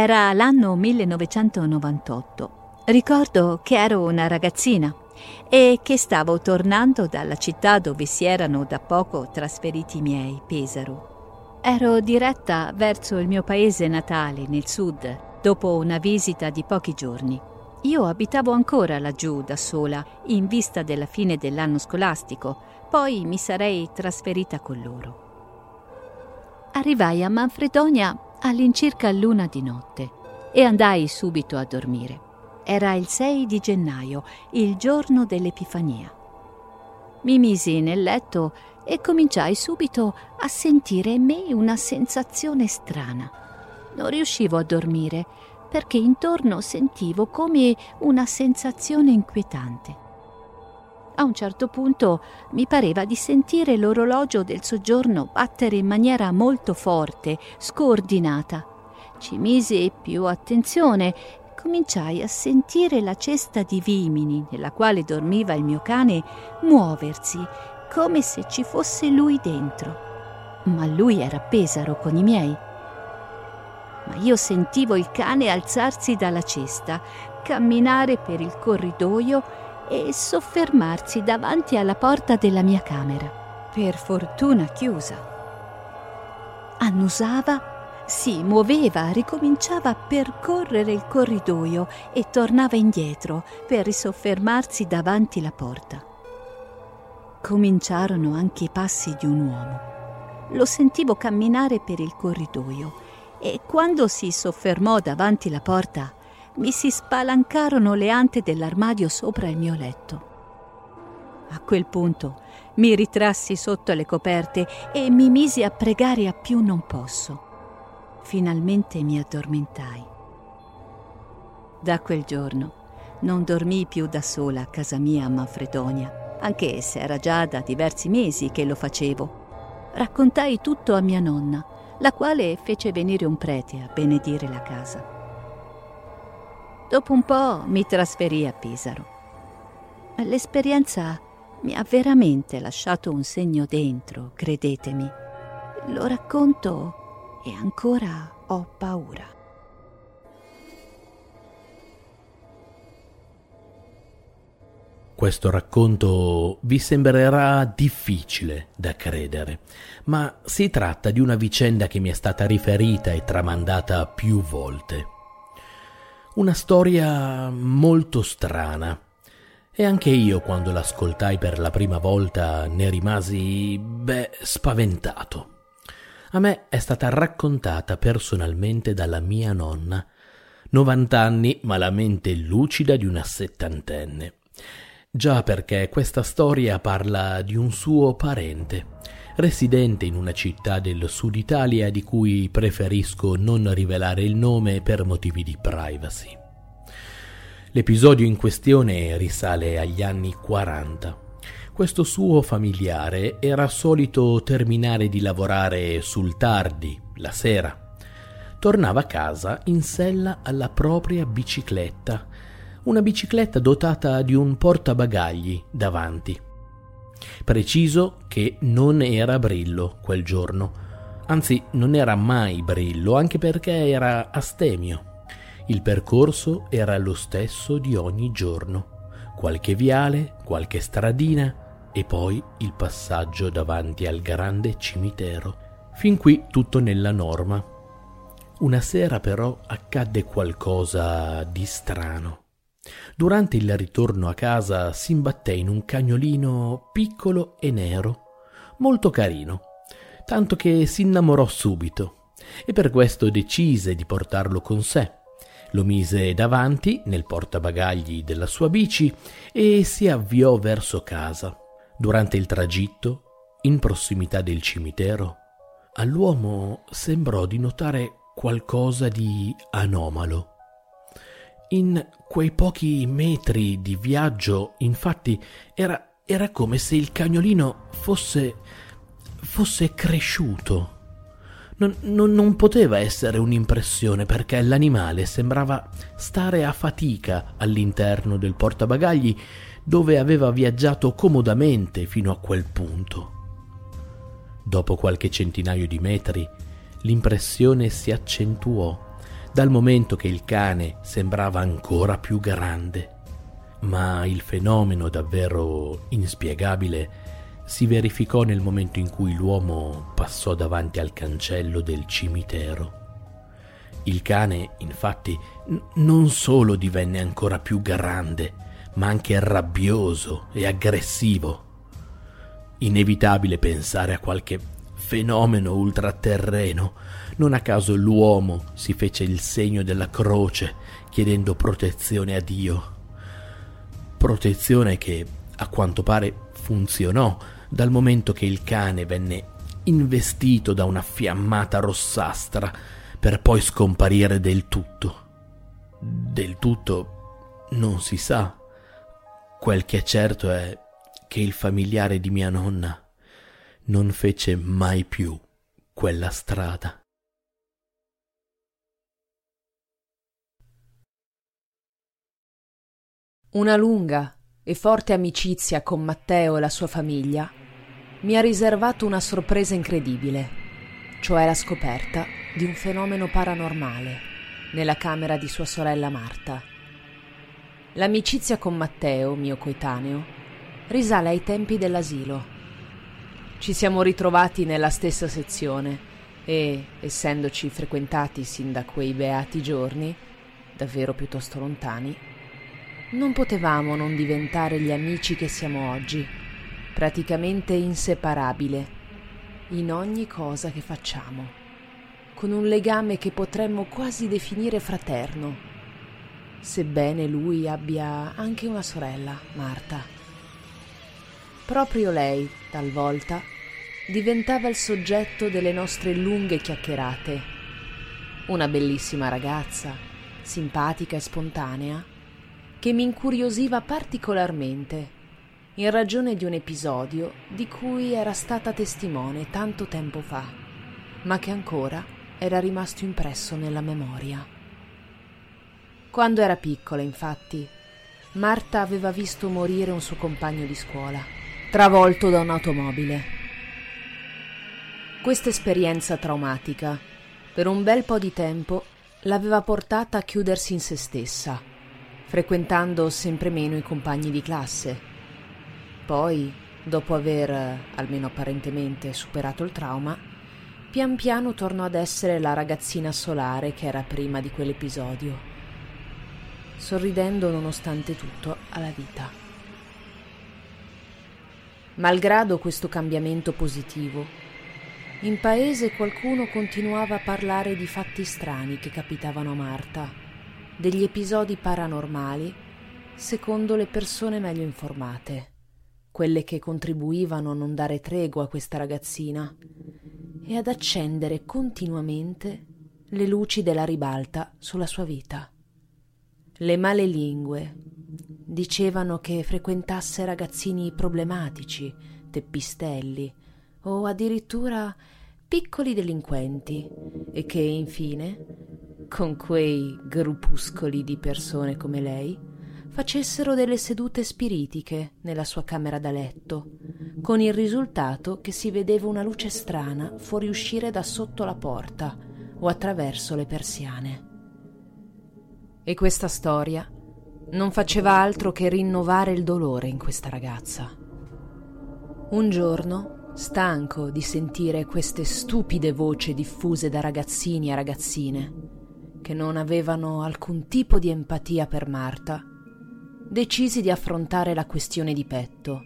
Era l'anno 1998. Ricordo che ero una ragazzina e che stavo tornando dalla città dove si erano da poco trasferiti i miei, Pesaro. Ero diretta verso il mio paese natale, nel sud, dopo una visita di pochi giorni. Io abitavo ancora laggiù da sola, in vista della fine dell'anno scolastico, poi mi sarei trasferita con loro. Arrivai a Manfredonia all'incirca l'una di notte e andai subito a dormire. Era il 6 di gennaio, il giorno dell'Epifania. Mi misi nel letto e cominciai subito a sentire in me una sensazione strana. Non riuscivo a dormire perché intorno sentivo come una sensazione inquietante. A un certo punto mi pareva di sentire l'orologio del soggiorno battere in maniera molto forte, scordinata. Ci misi più attenzione cominciai a sentire la cesta di vimini nella quale dormiva il mio cane muoversi come se ci fosse lui dentro. Ma lui era Pesaro con i miei ma io sentivo il cane alzarsi dalla cesta, camminare per il corridoio e soffermarsi davanti alla porta della mia camera, per fortuna chiusa. Annusava, si muoveva, ricominciava a percorrere il corridoio e tornava indietro per risoffermarsi davanti la porta. Cominciarono anche i passi di un uomo. Lo sentivo camminare per il corridoio e quando si soffermò davanti la porta mi si spalancarono le ante dell'armadio sopra il mio letto. A quel punto mi ritrassi sotto le coperte e mi misi a pregare a più non posso. Finalmente mi addormentai. Da quel giorno non dormii più da sola a casa mia a Manfredonia, anche se era già da diversi mesi che lo facevo. Raccontai tutto a mia nonna la quale fece venire un prete a benedire la casa. Dopo un po' mi trasferì a Pesaro. L'esperienza mi ha veramente lasciato un segno dentro, credetemi. Lo racconto e ancora ho paura. Questo racconto vi sembrerà difficile da credere, ma si tratta di una vicenda che mi è stata riferita e tramandata più volte. Una storia molto strana. E anche io, quando l'ascoltai per la prima volta, ne rimasi, beh, spaventato. A me è stata raccontata personalmente dalla mia nonna, 90 anni ma la mente lucida di una settantenne Già perché questa storia parla di un suo parente, residente in una città del sud Italia di cui preferisco non rivelare il nome per motivi di privacy. L'episodio in questione risale agli anni 40. Questo suo familiare era solito terminare di lavorare sul tardi, la sera. Tornava a casa in sella alla propria bicicletta una bicicletta dotata di un portabagagli davanti. Preciso che non era Brillo quel giorno, anzi non era mai Brillo, anche perché era astemio. Il percorso era lo stesso di ogni giorno, qualche viale, qualche stradina e poi il passaggio davanti al grande cimitero. Fin qui tutto nella norma. Una sera però accadde qualcosa di strano. Durante il ritorno a casa si imbatté in un cagnolino piccolo e nero, molto carino, tanto che si innamorò subito e per questo decise di portarlo con sé. Lo mise davanti nel portabagagli della sua bici e si avviò verso casa. Durante il tragitto, in prossimità del cimitero, all'uomo sembrò di notare qualcosa di anomalo. In quei pochi metri di viaggio, infatti, era, era come se il cagnolino fosse, fosse cresciuto. Non, non, non, poteva essere un'impressione perché l'animale sembrava stare a fatica all'interno del portabagagli dove aveva viaggiato comodamente fino a quel punto. Dopo qualche centinaio di metri, l'impressione si accentuò dal momento che il cane sembrava ancora più grande. Ma il fenomeno davvero inspiegabile si verificò nel momento in cui l'uomo passò davanti al cancello del cimitero. Il cane, infatti, n- non solo divenne ancora più grande, ma anche rabbioso e aggressivo. Inevitabile pensare a qualche fenomeno ultraterreno. Non a caso l'uomo si fece il segno della croce chiedendo protezione a Dio. Protezione che a quanto pare funzionò dal momento che il cane venne investito da una fiammata rossastra per poi scomparire del tutto. Del tutto non si sa. Quel che è certo è che il familiare di mia nonna non fece mai più quella strada. Una lunga e forte amicizia con Matteo e la sua famiglia mi ha riservato una sorpresa incredibile, cioè la scoperta di un fenomeno paranormale nella camera di sua sorella Marta. L'amicizia con Matteo, mio coetaneo, risale ai tempi dell'asilo. Ci siamo ritrovati nella stessa sezione e, essendoci frequentati sin da quei beati giorni, davvero piuttosto lontani, non potevamo non diventare gli amici che siamo oggi, praticamente inseparabile, in ogni cosa che facciamo, con un legame che potremmo quasi definire fraterno, sebbene lui abbia anche una sorella, Marta. Proprio lei, talvolta, diventava il soggetto delle nostre lunghe chiacchierate. Una bellissima ragazza, simpatica e spontanea, che mi incuriosiva particolarmente, in ragione di un episodio di cui era stata testimone tanto tempo fa, ma che ancora era rimasto impresso nella memoria. Quando era piccola, infatti, Marta aveva visto morire un suo compagno di scuola, travolto da un'automobile. Questa esperienza traumatica, per un bel po' di tempo, l'aveva portata a chiudersi in se stessa frequentando sempre meno i compagni di classe. Poi, dopo aver, almeno apparentemente, superato il trauma, pian piano tornò ad essere la ragazzina solare che era prima di quell'episodio, sorridendo nonostante tutto alla vita. Malgrado questo cambiamento positivo, in paese qualcuno continuava a parlare di fatti strani che capitavano a Marta degli episodi paranormali secondo le persone meglio informate, quelle che contribuivano a non dare tregua a questa ragazzina e ad accendere continuamente le luci della ribalta sulla sua vita. Le male lingue dicevano che frequentasse ragazzini problematici, teppistelli o addirittura piccoli delinquenti e che infine con quei gruppuscoli di persone come lei, facessero delle sedute spiritiche nella sua camera da letto, con il risultato che si vedeva una luce strana fuoriuscire da sotto la porta o attraverso le persiane. E questa storia non faceva altro che rinnovare il dolore in questa ragazza. Un giorno, stanco di sentire queste stupide voci diffuse da ragazzini a ragazzine, che non avevano alcun tipo di empatia per Marta, decisi di affrontare la questione di petto,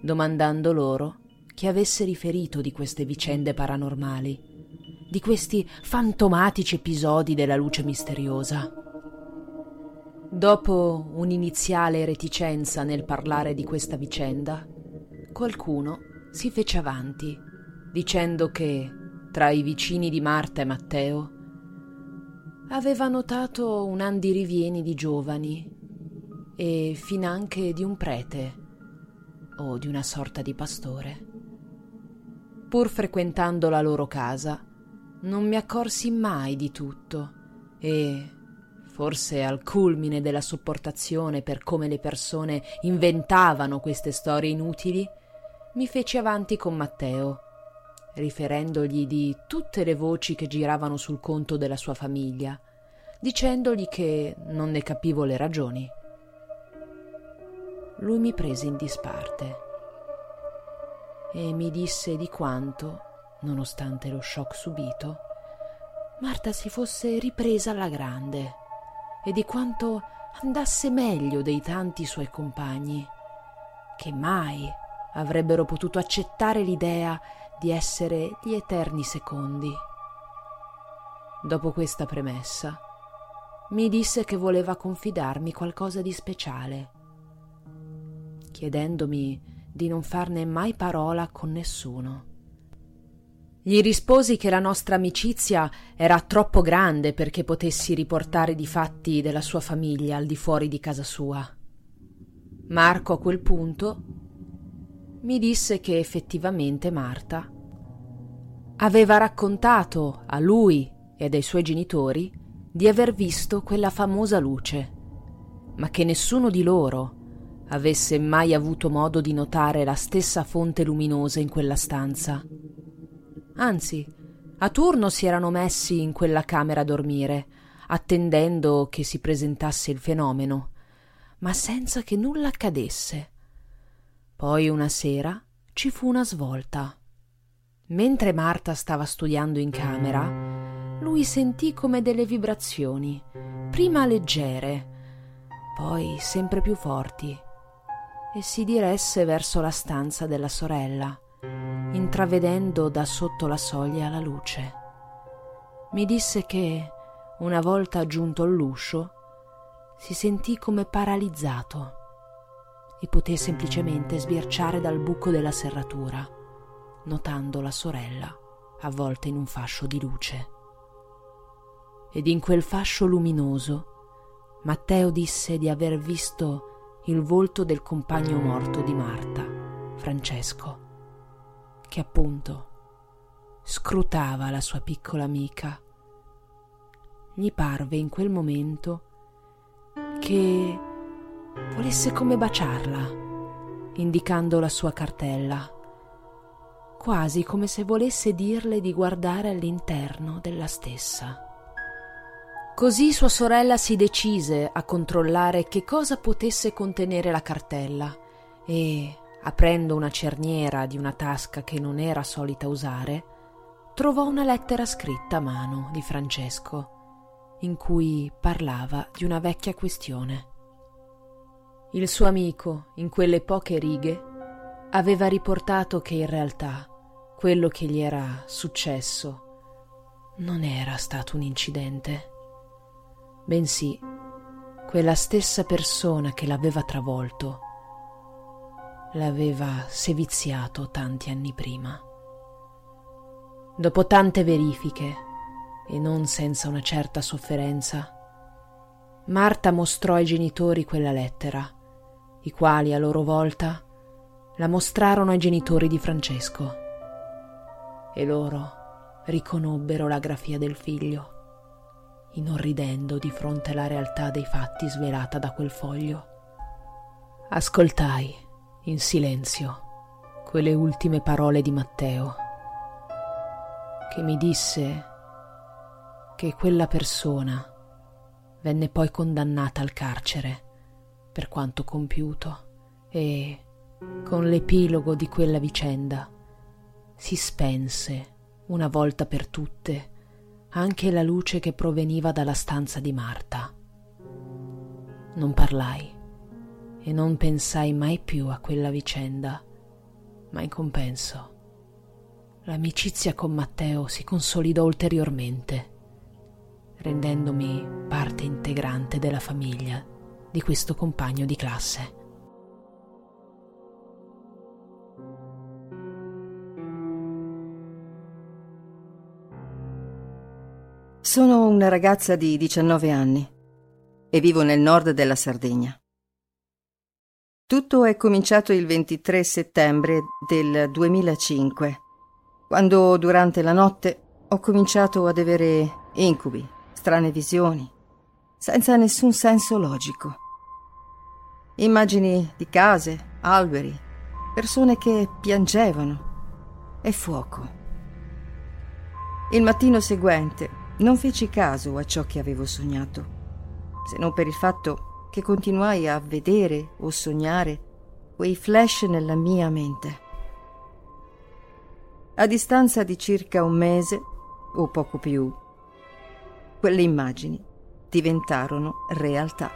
domandando loro chi avesse riferito di queste vicende paranormali, di questi fantomatici episodi della luce misteriosa. Dopo un'iniziale reticenza nel parlare di questa vicenda, qualcuno si fece avanti, dicendo che tra i vicini di Marta e Matteo aveva notato un andirivieni di giovani e finanche di un prete o di una sorta di pastore. Pur frequentando la loro casa, non mi accorsi mai di tutto e, forse al culmine della sopportazione per come le persone inventavano queste storie inutili, mi feci avanti con Matteo riferendogli di tutte le voci che giravano sul conto della sua famiglia dicendogli che non ne capivo le ragioni. Lui mi prese in disparte e mi disse di quanto, nonostante lo shock subito, Marta si fosse ripresa alla grande e di quanto andasse meglio dei tanti suoi compagni, che mai avrebbero potuto accettare l'idea di essere gli eterni secondi. Dopo questa premessa, mi disse che voleva confidarmi qualcosa di speciale, chiedendomi di non farne mai parola con nessuno. Gli risposi che la nostra amicizia era troppo grande perché potessi riportare di fatti della sua famiglia al di fuori di casa sua. Marco a quel punto mi disse che effettivamente Marta aveva raccontato a lui e ai suoi genitori di aver visto quella famosa luce, ma che nessuno di loro avesse mai avuto modo di notare la stessa fonte luminosa in quella stanza. Anzi, a turno si erano messi in quella camera a dormire, attendendo che si presentasse il fenomeno, ma senza che nulla accadesse. Poi una sera ci fu una svolta. Mentre Marta stava studiando in camera, lui sentì come delle vibrazioni, prima leggere, poi sempre più forti, e si diresse verso la stanza della sorella, intravedendo da sotto la soglia la luce. Mi disse che, una volta giunto all'uscio, si sentì come paralizzato e poté semplicemente sbirciare dal buco della serratura, notando la sorella avvolta in un fascio di luce. Ed in quel fascio luminoso Matteo disse di aver visto il volto del compagno morto di Marta, Francesco, che appunto scrutava la sua piccola amica. Gli parve in quel momento che volesse come baciarla, indicando la sua cartella, quasi come se volesse dirle di guardare all'interno della stessa. Così sua sorella si decise a controllare che cosa potesse contenere la cartella e, aprendo una cerniera di una tasca che non era solita usare, trovò una lettera scritta a mano di Francesco, in cui parlava di una vecchia questione. Il suo amico, in quelle poche righe, aveva riportato che in realtà quello che gli era successo non era stato un incidente, bensì quella stessa persona che l'aveva travolto l'aveva seviziato tanti anni prima. Dopo tante verifiche, e non senza una certa sofferenza, Marta mostrò ai genitori quella lettera i quali a loro volta la mostrarono ai genitori di Francesco. E loro riconobbero la grafia del figlio, inorridendo di fronte alla realtà dei fatti svelata da quel foglio. Ascoltai, in silenzio, quelle ultime parole di Matteo, che mi disse che quella persona venne poi condannata al carcere per quanto compiuto, e, con l'epilogo di quella vicenda, si spense, una volta per tutte, anche la luce che proveniva dalla stanza di Marta. Non parlai e non pensai mai più a quella vicenda, ma in compenso l'amicizia con Matteo si consolidò ulteriormente, rendendomi parte integrante della famiglia di questo compagno di classe. Sono una ragazza di 19 anni e vivo nel nord della Sardegna. Tutto è cominciato il 23 settembre del 2005, quando durante la notte ho cominciato ad avere incubi, strane visioni, senza nessun senso logico. Immagini di case, alberi, persone che piangevano e fuoco. Il mattino seguente non feci caso a ciò che avevo sognato, se non per il fatto che continuai a vedere o sognare quei flash nella mia mente. A distanza di circa un mese, o poco più, quelle immagini diventarono realtà.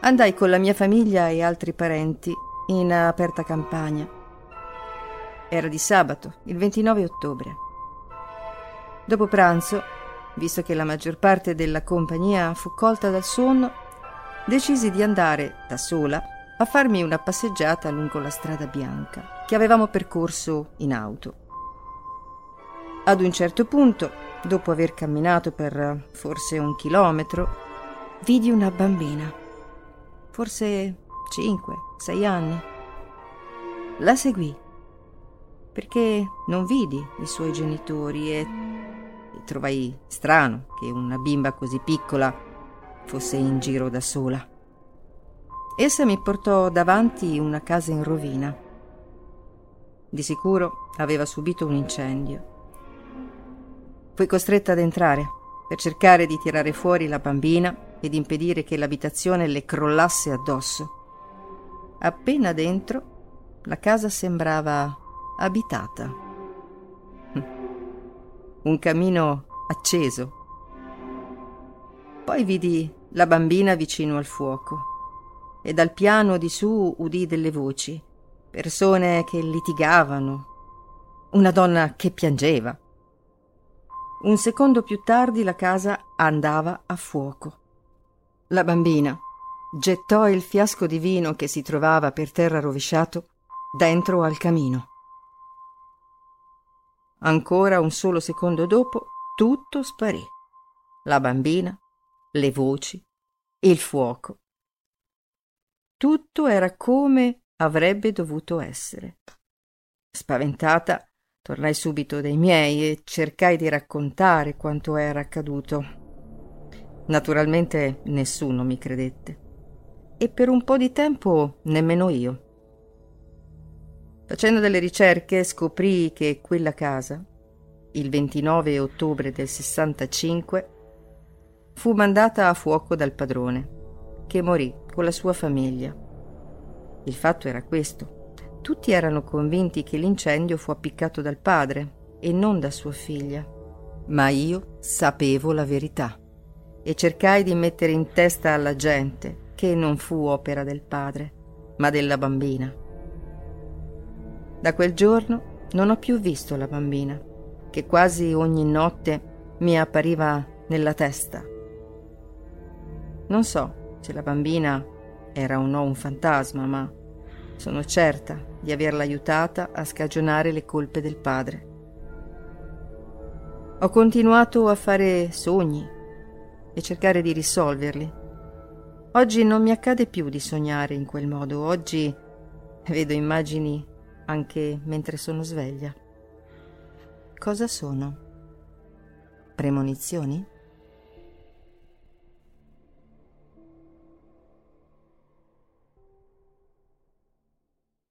Andai con la mia famiglia e altri parenti in aperta campagna. Era di sabato, il 29 ottobre. Dopo pranzo, visto che la maggior parte della compagnia fu colta dal sonno, decisi di andare da sola a farmi una passeggiata lungo la strada bianca che avevamo percorso in auto. Ad un certo punto, dopo aver camminato per forse un chilometro, vidi una bambina, forse 5-6 anni. La seguì perché non vidi i suoi genitori e trovai strano che una bimba così piccola fosse in giro da sola. Essa mi portò davanti una casa in rovina. Di sicuro aveva subito un incendio. Fui costretta ad entrare per cercare di tirare fuori la bambina ed impedire che l'abitazione le crollasse addosso. Appena dentro, la casa sembrava abitata. Un camino acceso. Poi vidi la bambina vicino al fuoco e dal piano di su udì delle voci, persone che litigavano, una donna che piangeva. Un secondo più tardi la casa andava a fuoco. La bambina gettò il fiasco di vino che si trovava per terra rovesciato dentro al camino. Ancora un solo secondo dopo tutto sparì. La bambina, le voci, il fuoco. Tutto era come avrebbe dovuto essere. Spaventata, tornai subito dai miei e cercai di raccontare quanto era accaduto. Naturalmente nessuno mi credette e per un po' di tempo nemmeno io. Facendo delle ricerche scoprì che quella casa, il 29 ottobre del 65, fu mandata a fuoco dal padrone, che morì con la sua famiglia. Il fatto era questo. Tutti erano convinti che l'incendio fu appiccato dal padre e non da sua figlia. Ma io sapevo la verità e cercai di mettere in testa alla gente che non fu opera del padre, ma della bambina. Da quel giorno non ho più visto la bambina, che quasi ogni notte mi appariva nella testa. Non so se la bambina era o no un fantasma, ma sono certa di averla aiutata a scagionare le colpe del padre. Ho continuato a fare sogni e cercare di risolverli Oggi non mi accade più di sognare in quel modo, oggi vedo immagini anche mentre sono sveglia. Cosa sono? Premonizioni?